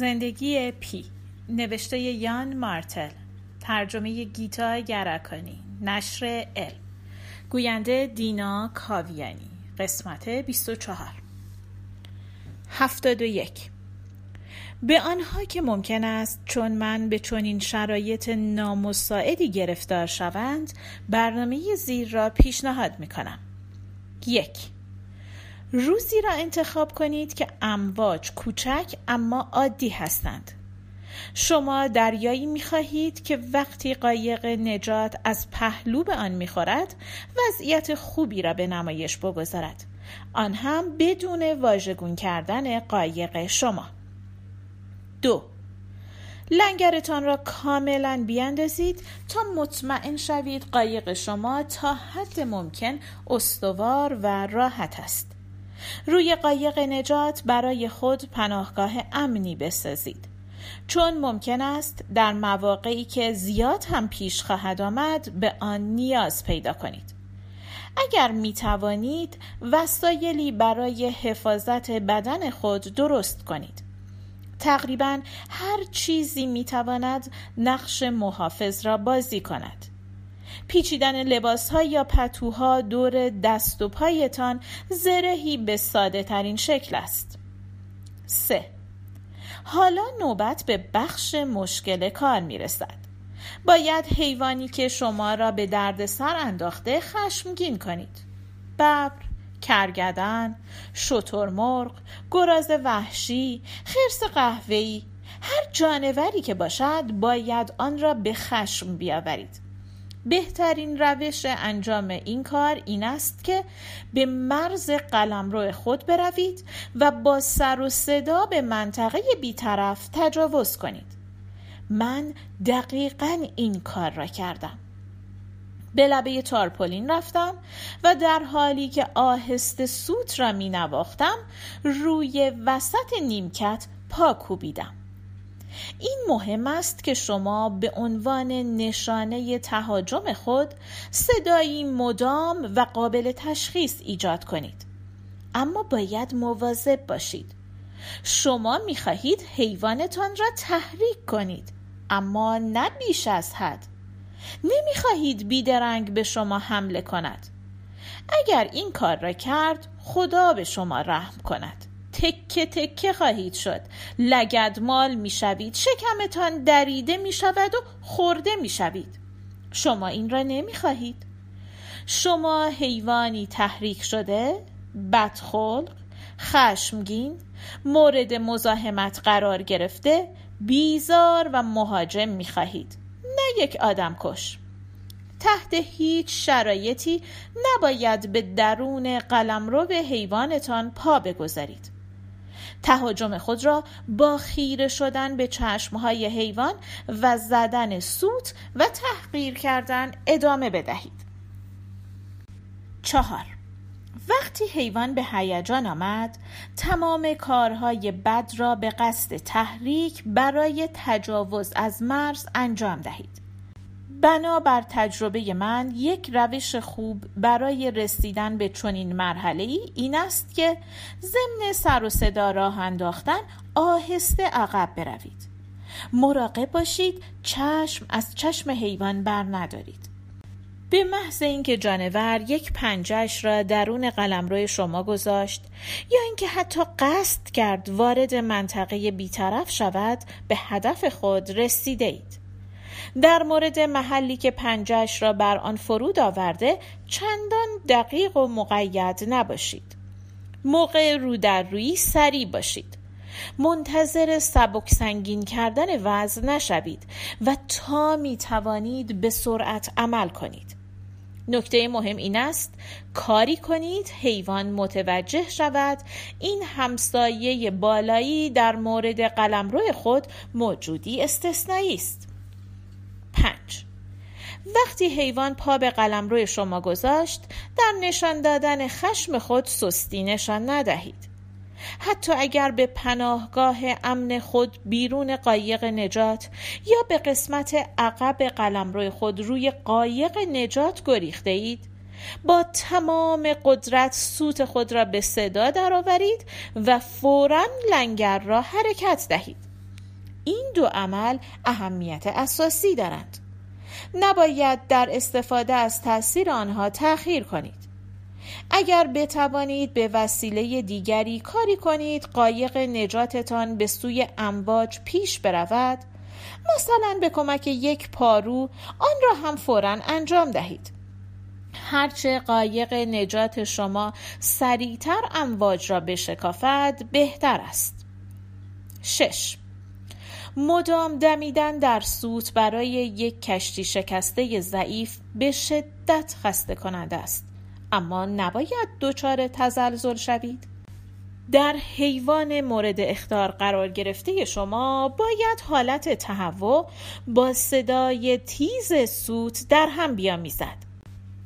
زندگی پی. نوشته یان مارتل. ترجمه گیتا گرکانی. نشر ال. گوینده دینا کاویانی. قسمت 24 71 به آنها که ممکن است چون من به چنین شرایط نامساعدی گرفتار شوند برنامه زیر را پیشنهاد می کنم یک. روزی را انتخاب کنید که امواج کوچک اما عادی هستند. شما دریایی می خواهید که وقتی قایق نجات از پهلو به آن می خورد وضعیت خوبی را به نمایش بگذارد. آن هم بدون واژگون کردن قایق شما. دو. لنگرتان را کاملا بیاندازید تا مطمئن شوید قایق شما تا حد ممکن استوار و راحت است. روی قایق نجات برای خود پناهگاه امنی بسازید. چون ممکن است در مواقعی که زیاد هم پیش خواهد آمد به آن نیاز پیدا کنید. اگر می توانید وسایلی برای حفاظت بدن خود درست کنید. تقریبا هر چیزی می تواند نقش محافظ را بازی کند. پیچیدن لباس ها یا پتوها دور دست و پایتان زرهی به ساده ترین شکل است 3. حالا نوبت به بخش مشکل کار می رسد. باید حیوانی که شما را به درد سر انداخته خشمگین کنید. ببر، کرگدن، شترمرغ، گراز وحشی، خرس قهوه‌ای، هر جانوری که باشد باید آن را به خشم بیاورید. بهترین روش انجام این کار این است که به مرز قلمرو خود بروید و با سر و صدا به منطقه بیطرف تجاوز کنید. من دقیقا این کار را کردم. به لبه تارپولین رفتم و در حالی که آهسته سوت را می نواختم روی وسط نیمکت پا کوبیدم. این مهم است که شما به عنوان نشانه تهاجم خود صدایی مدام و قابل تشخیص ایجاد کنید. امی باید مواظب باشید. شما می خواهید حیوانتان را تحریک کنید اما نه بیش از حد. نمی خواهید بیدرنگ به شما حمله کند. اگر این کار را کرد خدا به شما رحم کند. تکه تکه خواهید شد. لگدمال می‌شوید شکمتان دریده می شود و خورده می شوید شما این را نمی خواهید شما حیوانی تحریک شده بدخلق خشمگین مورد مزاحمت قرار گرفته بیزار و مهاجم می خواهید نه یک آدم کش. تحت هیچ شرایطی نباید به درون قلمرو حیوانتان پا بگذارید. تهاجم خود را با خیره شدن به چشمهای حیوان و زدن سوت و تحقیر کردن ادامه بدهید. چهار. وقتی حیوان به هیجان آمد تمام کارهای بد را به قصد تحریک برای تجاوز از مرز انجام دهید. بنابر تجربه من یک روش خوب برای رسیدن به چنین مرحله ای این است که ضمن سر و صدا راه انداختن آهسته عقب بروید. مراقب باشید چشم از چشم حیوان بر ندارید. به محض اینکه جانور یک پنجش را درون قلمرو شما گذاشت یا اینکه حتی قصد کرد وارد منطقه بیطرف شود به هدف خود رسیده اید در مورد محلی که پنجش را بر آن فرود آورده چندان دقیق و مقید نباشید. موقع رو در روی سریع باشید. منتظر سبک سنگین کردن وزن نشوید و تا می توانید به سرعت عمل کنید. نکته مهم این است کاری کنید حیوان متوجه شود. این همسایه بالایی در مورد قلمرو خود موجودی استثنایی است. پنج. وقتی حیوان پا به قلمرو شما گذاشت در نشان دادن خشم خود سستی نشان ندهید. حتی اگر به پناهگاه امن خود بیرون قایق نجات یا به قسمت عقب قلمرو خود روی قایق نجات گریخته اید با تمام قدرت سوت خود را به صدا درآورید و فورا لنگر را حرکت دهید. این دو عمل اهمیت اساسی دارند. نباید در استفاده از تاثیر آنها تأخیر کنید. اگر بتوانید به وسیله دیگری کاری کنید قایق نجاتتان به سوی امواج پیش برود. مثلا به کمک یک پارو آن را هم فورا انجام دهید. هرچه قایق نجات شما سریعتر امواج را بشکافد بهتر است. شش. مدام دمیدن در سوت برای یک کشتی شکسته ضعیف به شدت خسته کننده است. اما نباید دچار تزلزل شوید. در حیوان مورد اختار قرار گرفته شما باید حالت تهوع با صدای تیز سوت در هم بیامیزد.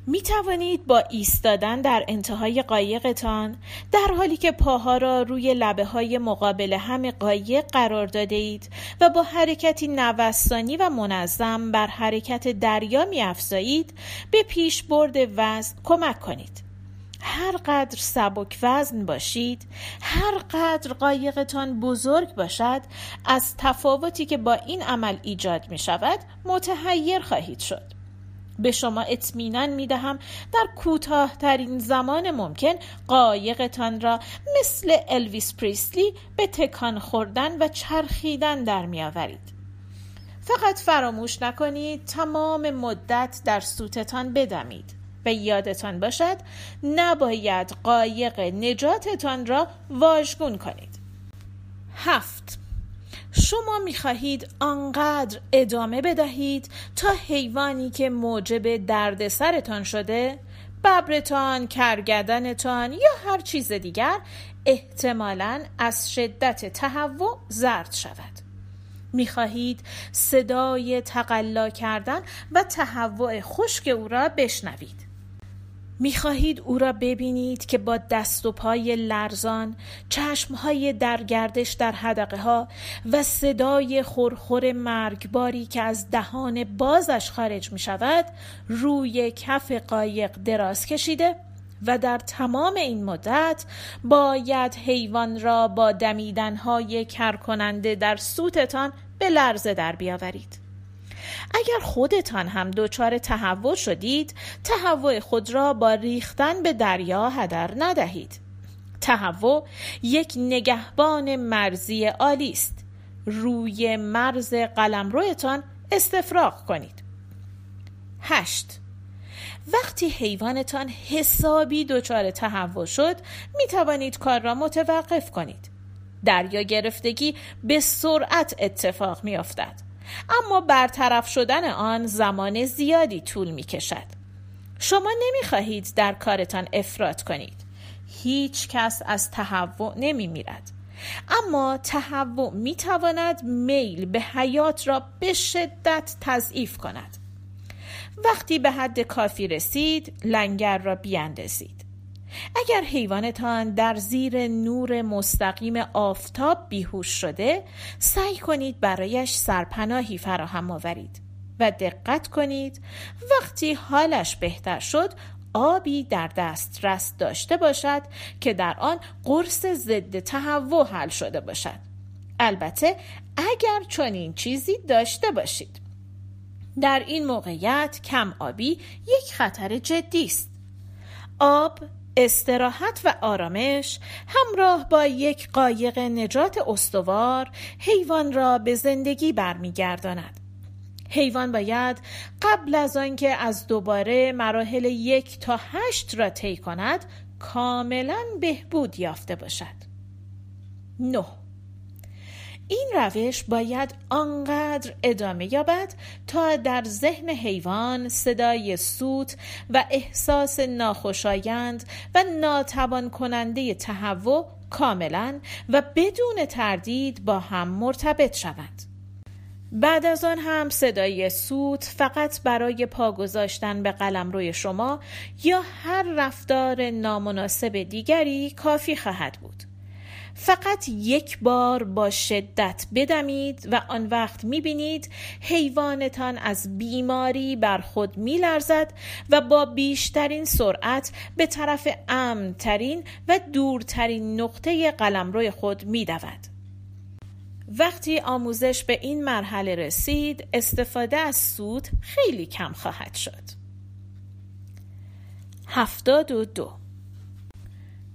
می توانید با ایستادن در انتهای قایقتان در حالی که پاها را روی لبه های مقابل هم قایق قرار داده اید و با حرکتی نوستانی و منظم بر حرکت دریا می افزایید به پیش برد وزن کمک کنید. هر قدر سبک وزن باشید هر قدر قایقتان بزرگ باشد از تفاوتی که با این عمل ایجاد می شود متحیر خواهید شد به شما اطمینان می دهم در کوتاهترین زمان ممکن قایقتان را مثل الویس پریسلی به تکان خوردن و چرخیدن در می آورید. فقط فراموش نکنید تمام مدت در سوتتان بدمید و یادتان باشد نباید قایق نجاتتان را واژگون کنید. هفت شما می خواهید آنقدر ادامه بدهید تا حیوانی که موجب دردسرتان شده ببرتان، کرگدنتان یا هر چیز دیگر احتمالا از شدت تهوع زرد شود. می خواهید صدای تقلا کردن و تهوع خشک او را بشنوید. می‌خواهید او را ببینید که با دست و پای لرزان چشمهای درگردش در حدقه ها و صدای خورخور مرگباری که از دهان بازش خارج می شود روی کف قایق دراز کشیده و در تمام این مدت باید حیوان را با دمیدنهای کرکننده در سوتتان به لرزه در بیاورید. اگر خودتان هم دچار تهوع شدید تهوع خود را با ریختن به دریا هدر ندهید. تهوع یک نگهبان مرزی عالی است. روی مرز قلمرویتان استفراغ کنید. هشت. وقتی حیوانتان حسابی دچار تهوع شد می توانید کار را متوقف کنید. دریا گرفتگی به سرعت اتفاق می افتد اما برطرف شدن آن زمان زیادی طول می کشد. شما نمی خواهید در کارتان افراد کنید. هیچ کس از تهوع نمی میرد. اما تهوع می تواند میل به حیات را به شدت تضعیف کند. وقتی به حد کافی رسید لنگر را بیاندازید. اگر حیوانتان در زیر نور مستقیم آفتاب بیهوش شده سعی کنید برایش سرپناهی فراهم آورید و دقت کنید وقتی حالش بهتر شد آبی در دسترس داشته باشد که در آن قرص ضد تهوع حل شده باشد. البته اگر چنین چیزی داشته باشید. در این موقعیت کم آبی یک خطر جدی است. آب استراحت و آرامش همراه با یک قایق نجات استوار حیوان را به زندگی برمیگرداند. حیوان باید قبل از آنکه از دوباره مراحل یک تا هشت را طی کند کاملا بهبود یافته باشد. نه این روش باید آنقدر ادامه یابد تا در ذهن حیوان صدای سوت و احساس ناخوشایند و ناتوان کننده تهوع کاملا و بدون تردید با هم مرتبط شوند. بعد از آن هم صدای سوت فقط برای پا گذاشتن به قلم روی شما یا هر رفتار نامناسب دیگری کافی خواهد بود. فقط یک بار با شدت بدمید و آن وقت می‌بینید حیوانتان از بیماری بر خود میلرزد و با بیشترین سرعت به طرف امنترین و دورترین نقطه قلمرو خود میدود. وقتی آموزش به این مرحله رسید استفاده از سود خیلی کم خواهد شد هفتاد و دو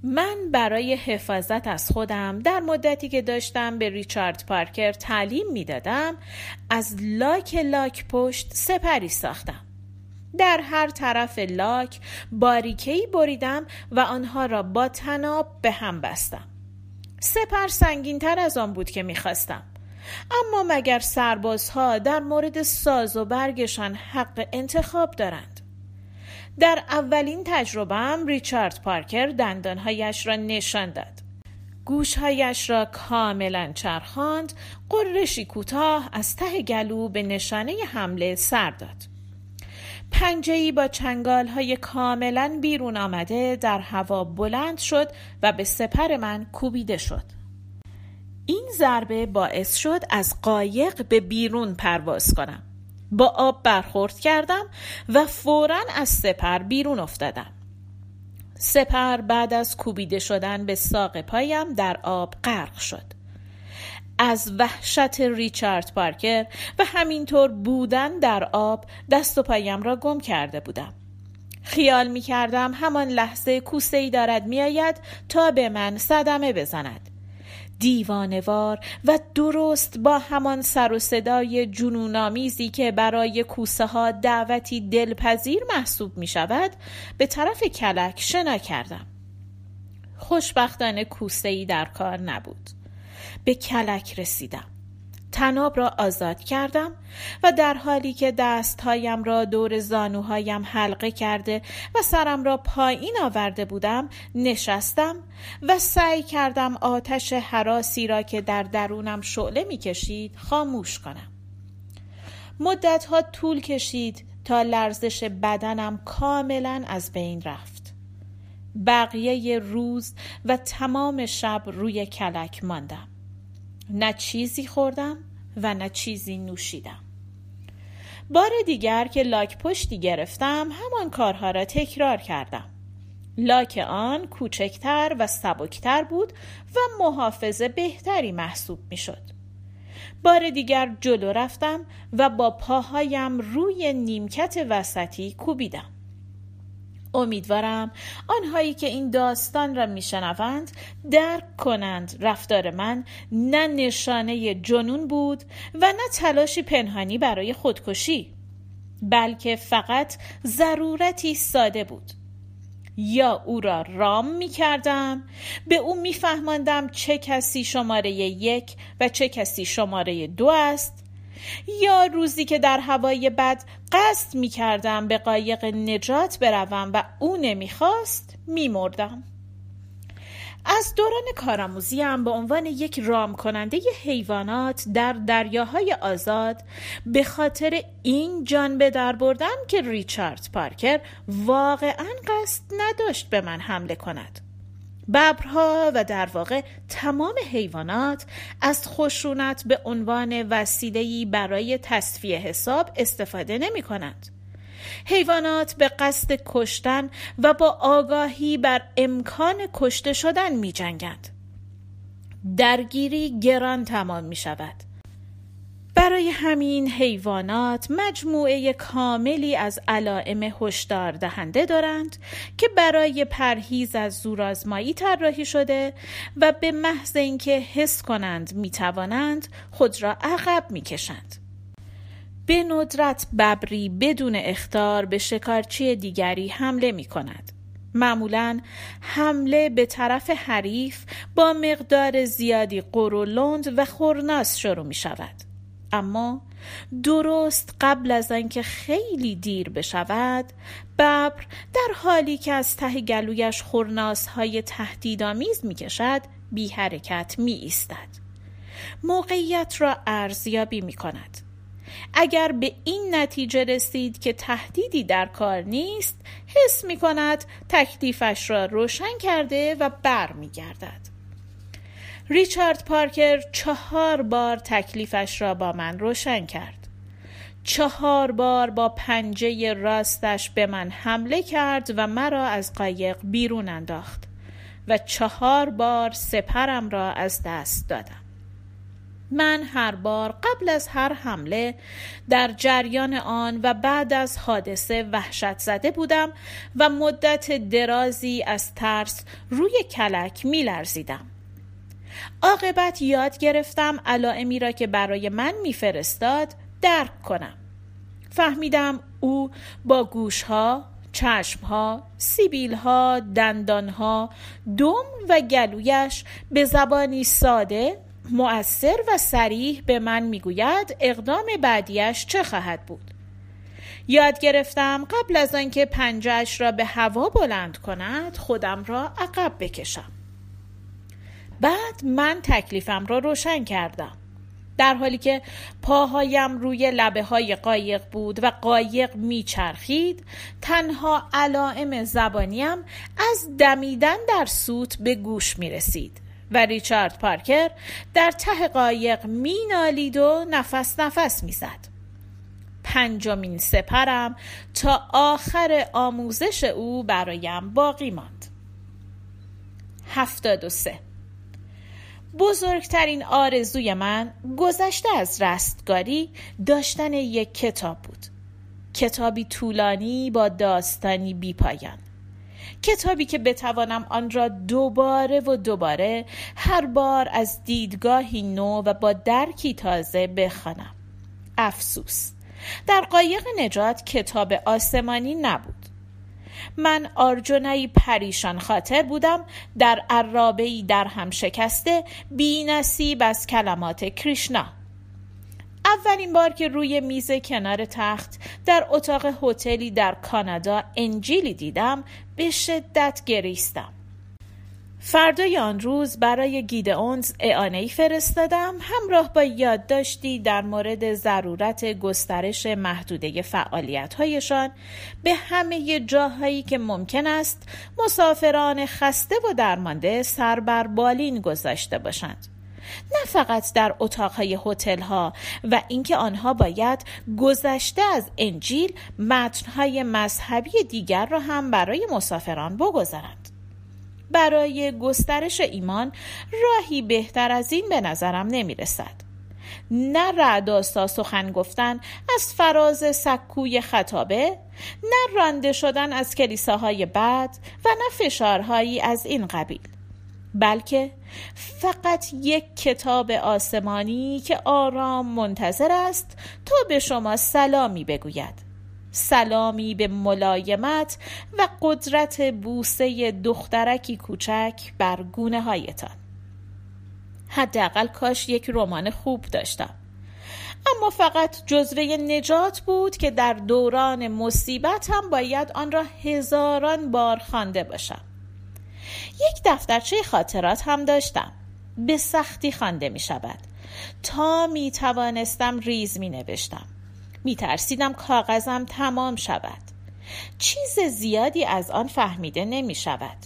من برای حفاظت از خودم در مدتی که داشتم به ریچارد پارکر تعلیم می‌دادم از لاک لاک پشت سپری ساختم. در هر طرف لاک باریکهی بریدم و آنها را با تناب به هم بستم. سپر سنگین تر از آن بود که می‌خواستم. اما مگر سربازها در مورد ساز و برگشان حق انتخاب دارند؟ در اولین تجربهم ریچارد پارکر دندانهایش را نشان داد گوشهایش را کاملا چرخاند قرشی کوتاه از ته گلو به نشانه حمله سر داد پنجهی با چنگال های کاملا بیرون آمده در هوا بلند شد و به سپر من کوبیده شد. این ضربه باعث شد از قایق به بیرون پرواز کنم. با آب برخورد کردم و فورا از سپر بیرون افتادم. سپر بعد از کوبیده شدن به ساق پایم در آب غرق شد. از وحشت ریچارد پارکر و همینطور بودن در آب دست و پایم را گم کرده بودم. خیال می کردم همان لحظه کوسه ای دارد می آید تا به من صدمه بزند. دیوانوار و درست با همان سر و صدای جنونآمیزی که برای کوسه ها دعوتی دلپذیر محسوب می شود به طرف کلک شنا کردم. خوشبختانه کوسه ای در کار نبود. به کلک رسیدم تناب را آزاد کردم و در حالی که دستهایم را دور زانوهایم حلقه کرده و سرم را پایین آورده بودم نشستم و سعی کردم آتش حراسی را که در درونم شعله می کشید خاموش کنم. مدتها طول کشید تا لرزش بدنم کاملا از بین رفت. بقیه روز و تمام شب روی کلک ماندم. نه چیزی خوردم و نه چیزی نوشیدم بار دیگر که لاک پشتی گرفتم همان کارها را تکرار کردم لاک آن کوچکتر و سبکتر بود و محافظه بهتری محسوب می شد. بار دیگر جلو رفتم و با پاهایم روی نیمکت وسطی کوبیدم. امیدوارم آنهایی که این داستان را میشنوند درک کنند رفتار من نه نشانه جنون بود و نه تلاشی پنهانی برای خودکشی بلکه فقط ضرورتی ساده بود. یا او را رام می کردم به او میفهماندم چه کسی شماره یک و چه کسی شماره دو است یا روزی که در هوای بد قصد می کردم به قایق نجات بروم و او نمی‌خواست میمردم. از دوران کارآموزیم به عنوان یک رام کننده حیوانات در دریاهای آزاد به خاطر این جان به در بردم که ریچارد پارکر واقعا قصد نداشت به من حمله کند. ببرها و در واقع تمام حیوانات از خشونت به عنوان وسیله‌ای برای تصفیه حساب استفاده نمی کنند. حیوانات به قصد کشتن و با آگاهی بر امکان کشته شدن می جنگند. درگیری گران تمام می شود. برای همین حیوانات مجموعه کاملی از علائم هشدار دهنده دارند که برای پرهیز از زورآزمایی طراحی شده و به محض اینکه حس کنند می توانند خود را عقب می کشند. به ندرت ببری بدون اختار به شکارچی دیگری حمله می کند. معمولا حمله به طرف حریف با مقدار زیادی قرولند و خورناس شروع می شود. اما درست قبل از آنکه خیلی دیر بشود ببر در حالی که از ته گلویش خورناس های تهدیدآمیز می کشد بی حرکت می ایستد موقعیت را ارزیابی می کند اگر به این نتیجه رسید که تهدیدی در کار نیست حس می کند تکلیفش را روشن کرده و بر می گردد ریچارد پارکر چهار بار تکلیفش را با من روشن کرد. چهار بار با پنجه راستش به من حمله کرد و مرا از قایق بیرون انداخت و چهار بار سپرم را از دست دادم. من هر بار قبل از هر حمله در جریان آن و بعد از حادثه وحشت زده بودم و مدت درازی از ترس روی کلک می لرزیدم. عاقبت یاد گرفتم علائمی را که برای من میفرستاد درک کنم فهمیدم او با گوشها، چشمها، سیبیلها، دندانها، دم و گلویش به زبانی ساده، مؤثر و سریح به من می‌گوید اقدام بعدیش چه خواهد بود. یاد گرفتم قبل از آنکه پنجهش را به هوا بلند کند خودم را عقب بکشم. بعد من تکلیفم را روشن کردم. در حالی که پاهایم روی لبه های قایق بود و قایق میچرخید تنها علائم زبانیم از دمیدن در سوت به گوش می رسید و ریچارد پارکر در ته قایق می نالید و نفس نفس می زد. پنجمین سپرم تا آخر آموزش او برایم باقی ماند. هفتاد و سه بزرگترین آرزوی من گذشته از رستگاری داشتن یک کتاب بود. کتابی طولانی با داستانی بی پایان کتابی که بتوانم آن را دوباره و دوباره هر بار از دیدگاهی نو و با درکی تازه بخوانم. افسوس. در قایق نجات کتاب آسمانی نبود. من آرجونایی پریشان خاطر بودم در عرابه در هم شکسته بی نصیب از کلمات کریشنا. اولین بار که روی میز کنار تخت در اتاق هتلی در کانادا انجیلی دیدم به شدت گریستم. فردای آن روز برای گیدئونز اعانه فرستادم. همراه با یادداشتی در مورد ضرورت گسترش محدوده فعالیتهایشان به همه جاهایی که ممکن است مسافران خسته و درمانده سر بر بالین گذاشته باشند. نه فقط در اتاقهای هتل ها و اینکه آنها باید گذشته از انجیل متنهای مذهبی دیگر را هم برای مسافران بگذارند. برای گسترش ایمان راهی بهتر از این به نظرم نمی رسد. نه رعداستا سخن گفتن از فراز سکوی خطابه نه رانده شدن از کلیساهای بد و نه فشارهایی از این قبیل بلکه فقط یک کتاب آسمانی که آرام منتظر است تا به شما سلامی بگوید سلامی به ملایمت و قدرت بوسه دخترکی کوچک بر گونه هایتان حداقل کاش یک رمان خوب داشتم. اما فقط جزوه نجات بود که در دوران مصیبت هم باید آن را هزاران بار خوانده باشم. یک دفترچه خاطرات هم داشتم. به سختی خوانده می شود تا می توانستم ریز می نوشتم می ترسیدم کاغذم تمام شود. چیز زیادی از آن فهمیده نمی شود.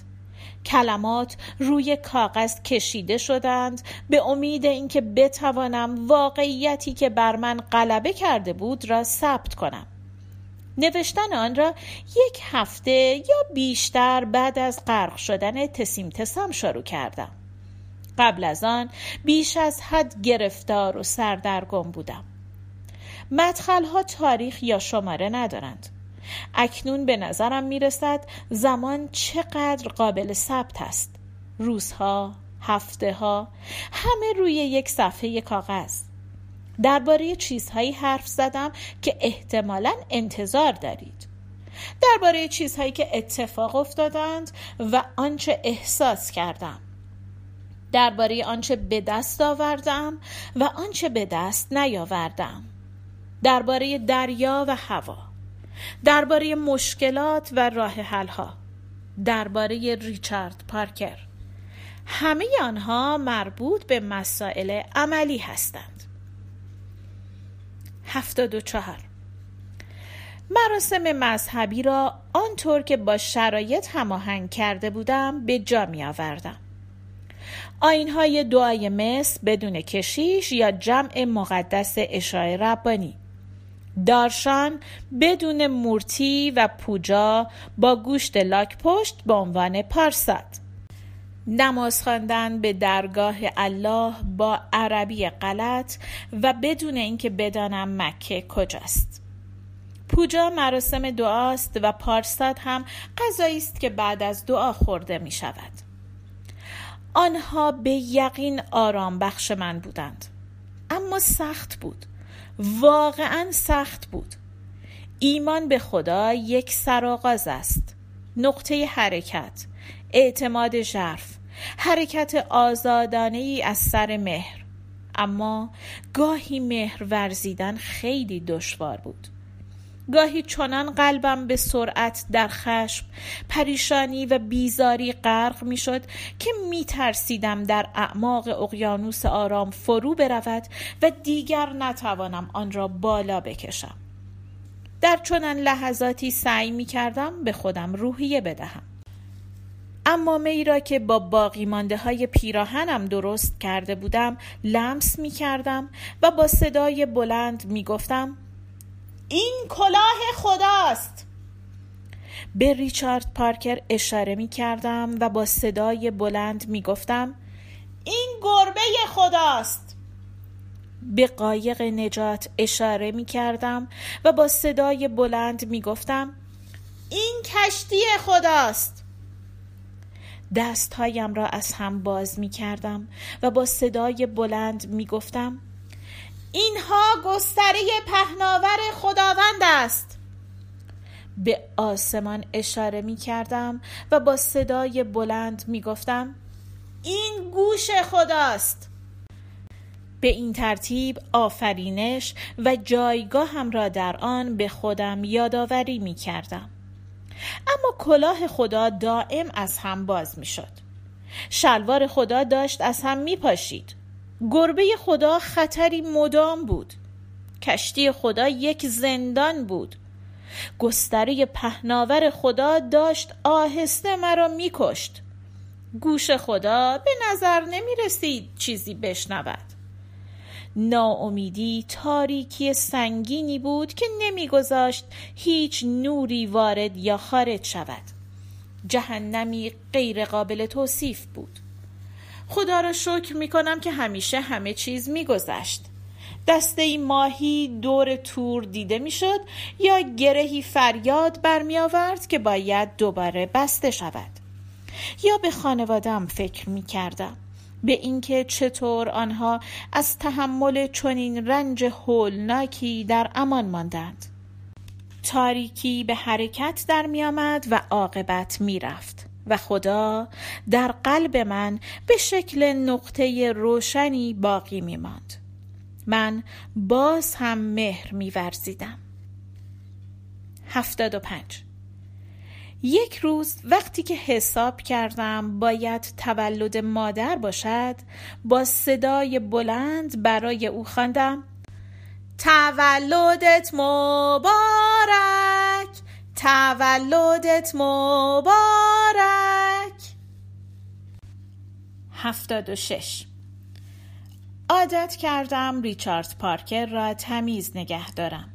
کلمات روی کاغذ کشیده شدند به امید اینکه بتوانم واقعیتی که بر من غلبه کرده بود را ثبت کنم. نوشتن آن را یک هفته یا بیشتر بعد از غرق شدن تسیم تسام شروع کردم. قبل از آن بیش از حد گرفتار و سردرگم بودم. ها تاریخ یا شماره ندارند. اکنون به نظرم می رسد زمان چقدر قابل ثبت است. روزها هفته ها همه روی یک صفحه کاغذ. درباره چیزهایی حرف زدم که احتمالا انتظار دارید. درباره چیزهایی که اتفاق افتادند و آنچه احساس کردم. درباره آنچه به دست آوردم و آنچه به دست نیاوردم. درباره دریا و هوا درباره مشکلات و راه حلها درباره ریچارد پارکر. همه آنها مربوط به مسائل عملی هستند. هفتاد و چهار. مراسم مذهبی را آنطور که با شرایط هماهنگ کرده بودم به جا می آوردم آینهای دعای مصر بدون کشیش یا جمع مقدس اشای ربانی دارشان بدون مورتی و پوجا با گوشت لاک پشت به عنوان پارساد. نماز خواندن به درگاه الله با عربی غلط و بدون اینکه بدانم مکه کجاست. پوجا مراسم دعاست و پارساد هم غذایی است که بعد از دعا خورده می شود. آنها به یقین آرام بخش من بودند. اما سخت بود. واقعا سخت بود. ایمان به خدا یک سرآغاز است. نقطه حرکت اعتماد ژرف حرکت آزادانه ای از سر مهر. اما گاهی مهر ورزیدن خیلی دشوار بود. گاهی چنان قلبم به سرعت در خشم پریشانی و بیزاری غرق می‌شد که می ترسیدم در اعماق اقیانوس آرام فرو برود و دیگر نتوانم آن را بالا بکشم. در چنان لحظاتی سعی می کردم به خودم روحیه بدهم. اما می را که با باقی مانده های پیراهنم درست کرده بودم لمس می کردم و با صدای بلند می گفتم این کلاه خداست. به ریچارد پارکر اشاره می کردم و با صدای بلند می گفتم این گربه خداست. به قایق نجات اشاره می کردم و با صدای بلند می گفتم این کشتی خداست. دستهایم را از هم باز می کردم و با صدای بلند می گفتم اینها گستره پهناور خداوند است. به آسمان اشاره می کردم و با صدای بلند می گفتم این گوش خداست. به این ترتیب آفرینش و جایگاهم را در آن به خودم یادآوری می کردم. اما کلاه خدا دائم از هم باز می شد. شلوار خدا داشت از هم می پاشید. گربه خدا خطری مدام بود. کشتی خدا یک زندان بود. گستره پهناور خدا داشت آهسته مرا میکشت. گوش خدا به نظر نمی رسید چیزی بشنود. ناامیدی تاریکی سنگینی بود که نمیگذاشت هیچ نوری وارد یا خارج شود. جهنمی غیر قابل توصیف بود. خدا را شکر می کنم که همیشه همه چیز می گذشت. دسته ماهی دور تور دیده می‌شد یا گرهی فریاد برمی آورد که باید دوباره بسته شود. یا به خانوادم فکر می کردم به اینکه چطور آنها از تحمل چنین رنج هولناکی در امان ماندند. تاریکی به حرکت در می آمد و عاقبت می رفت و خدا در قلب من به شکل نقطه روشنی باقی می ماند. من باز هم مهر می ورزیدم. هفتاد و پنج یک روز وقتی که حساب کردم باید تولد مادر باشد با صدای بلند برای او خواندم تولدت مبارک تولدت مبارک. هفتاد و شش. عادت کردم ریچارد پارکر را تمیز نگه دارم.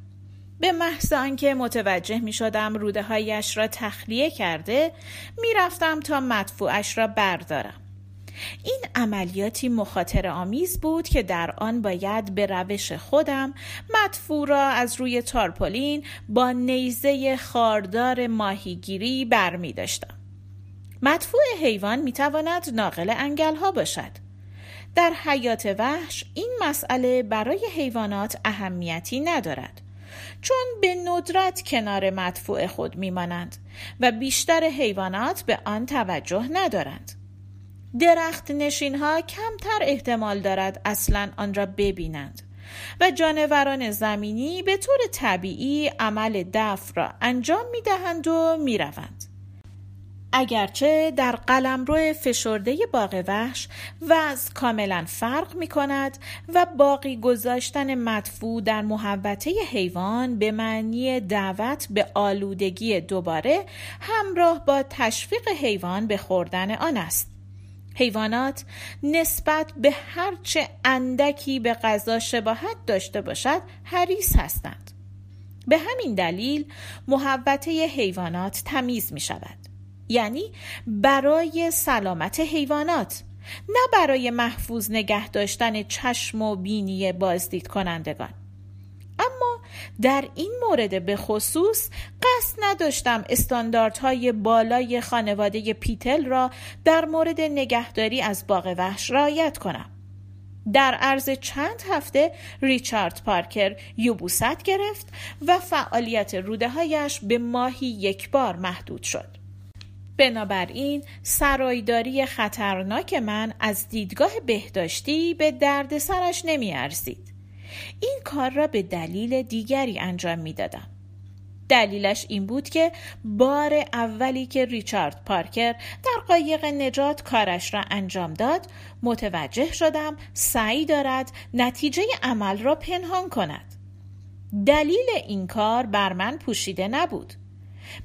به محض آنکه متوجه می شدم روده هایش را تخلیه کرده می رفتم تا مدفوعش را بردارم. این عملیاتی مخاطر آمیز بود که در آن باید به روش خودم مدفوع را از روی تارپولین با نیزه خاردار ماهیگیری بر می داشتم. مدفوع حیوان می تواند ناقل انگل ها باشد. در حیات وحش این مسئله برای حیوانات اهمیتی ندارد. چون به ندرت کنار مدفوع خود میمانند و بیشتر حیوانات به آن توجه ندارند. درخت نشین ها کمتر احتمال دارد اصلا آن را ببینند و جانوران زمینی به طور طبیعی عمل دفع را انجام می دهند و می روند. اگرچه در قلمرو فشرده باغ وحش وضع کاملا فرق می کند و باقی گذاشتن مدفوع در محوطه حیوان به معنی دعوت به آلودگی دوباره همراه با تشویق حیوان به خوردن آن است. حیوانات نسبت به هرچه اندکی به غذا شباهت داشته باشد حریص هستند. به همین دلیل محوطه حیوانات تمیز می شود. یعنی برای سلامت حیوانات نه برای محفوظ نگه داشتن چشم و بینی بازدید کنندگان اما در این مورد به خصوص قصد نداشتم استانداردهای بالای خانواده پیتل را در مورد نگهداری از باغ وحش رعایت کنم در عرض چند هفته ریچارد پارکر یوبوست گرفت و فعالیت روده هایش به ماهی یک بار محدود شد. بنابراین سرایداری خطرناک من از دیدگاه بهداشتی به درد سرش نمی ارزید. این کار را به دلیل دیگری انجام می دادم. دلیلش این بود که بار اولی که ریچارد پارکر در قایق نجات کارش را انجام داد متوجه شدم سعی دارد نتیجه عمل را پنهان کند. دلیل این کار بر من پوشیده نبود.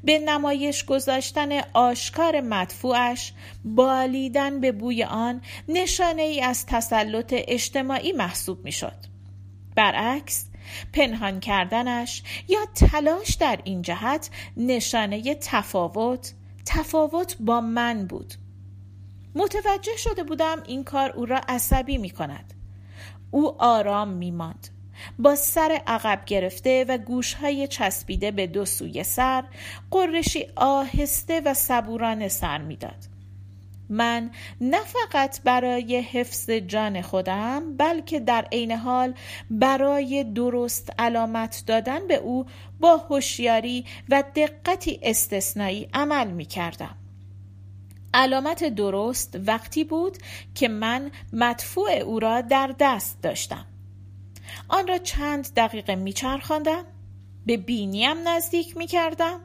به نمایش گذاشتن آشکار مدفوعش بالیدن به بوی آن نشانه ای از تسلط اجتماعی محسوب می شد برعکس پنهان کردنش یا تلاش در این جهت نشانه تفاوت تفاوت با من بود. متوجه شده بودم این کار او را عصبی می کند. او آرام می ماند. با سر عقب گرفته و گوشهای چسبیده به دو سوی سر قرشی آهسته و صبورانه سر می‌داد من نه فقط برای حفظ جان خودم بلکه در عین حال برای درست علامت دادن به او با هوشیاری و دقتی استثنایی عمل می کردم. علامت درست وقتی بود که من مدفوع او را در دست داشتم. آن را چند دقیقه میچرخاندم به بینیم نزدیک می کردم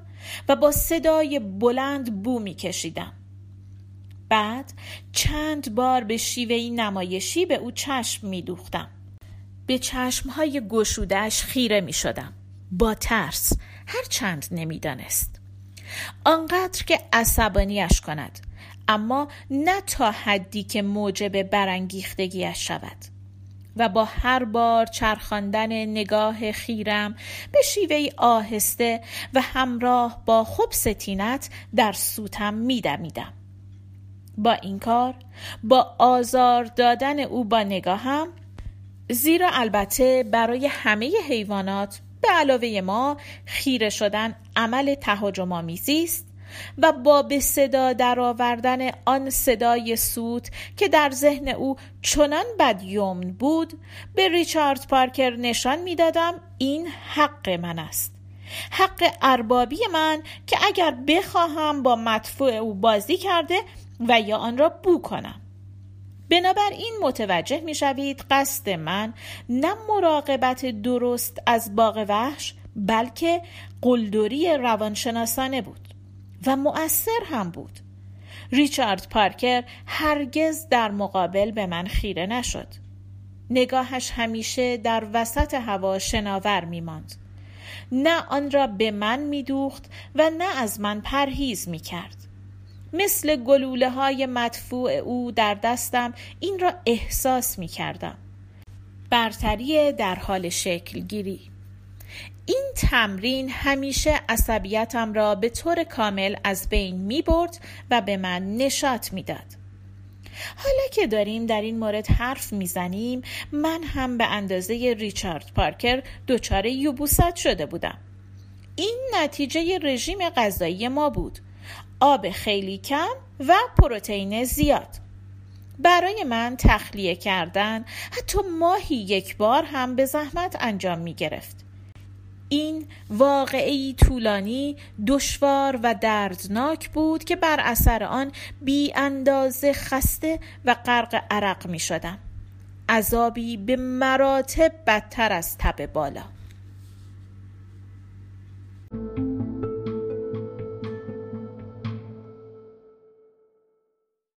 و با صدای بلند بو می کشیدم. بعد چند بار به شیوهی نمایشی به او چشم می دوختم. به چشمهای گشودش خیره می شدم. با ترس هر چند نمی دانست. آنقدر که عصبانیش کند اما نه تا حدی که موجب برانگیختگیش شود و با هر بار چرخاندن نگاه خیرم به شیوهی آهسته و همراه با خوب ستینت در سوتم میدمیدم با این کار با آزار دادن او با نگاهم زیرا البته برای همه حیوانات به علاوه ما خیره شدن عمل تهاجم آمیزی است و با به صدا درآوردن آن صدای سوت که در ذهن او چنان بدیومن بود به ریچارد پارکر نشان می‌دادم این حق من است. حق اربابی من که اگر بخواهم با مدفوع او بازی کرده و یا آن را بو کنم. بنابراین متوجه می شوید قصد من نه مراقبت درست از باغ وحش بلکه قلدری روانشناسانه بود و مؤثر هم بود. ریچارد پارکر هرگز در مقابل به من خیره نشد. نگاهش همیشه در وسط هوا شناور می ماند. نه آن را به من می دوخت و نه از من پرهیز می کرد مثل گلوله های مدفوع او در دستم این را احساس می کردم برتری در حال شکل گیری این تمرین همیشه عصبیتم را به طور کامل از بین می برد و به من نشات داد. حالا که داریم در این مورد حرف می‌زنیم من هم به اندازه ریچارد پارکر دچار یوبوست شده بودم. این نتیجه رژیم غذایی ما بود. آب خیلی کم و پروتئین زیاد. برای من تخلیه کردن حتی ماهی یک بار هم به زحمت انجام می گرفت. این واقعی طولانی دشوار و دردناک بود که بر اثر آن بی اندازه خسته و غرق عرق می شدم. عذابی به مراتب بدتر از تب بالا.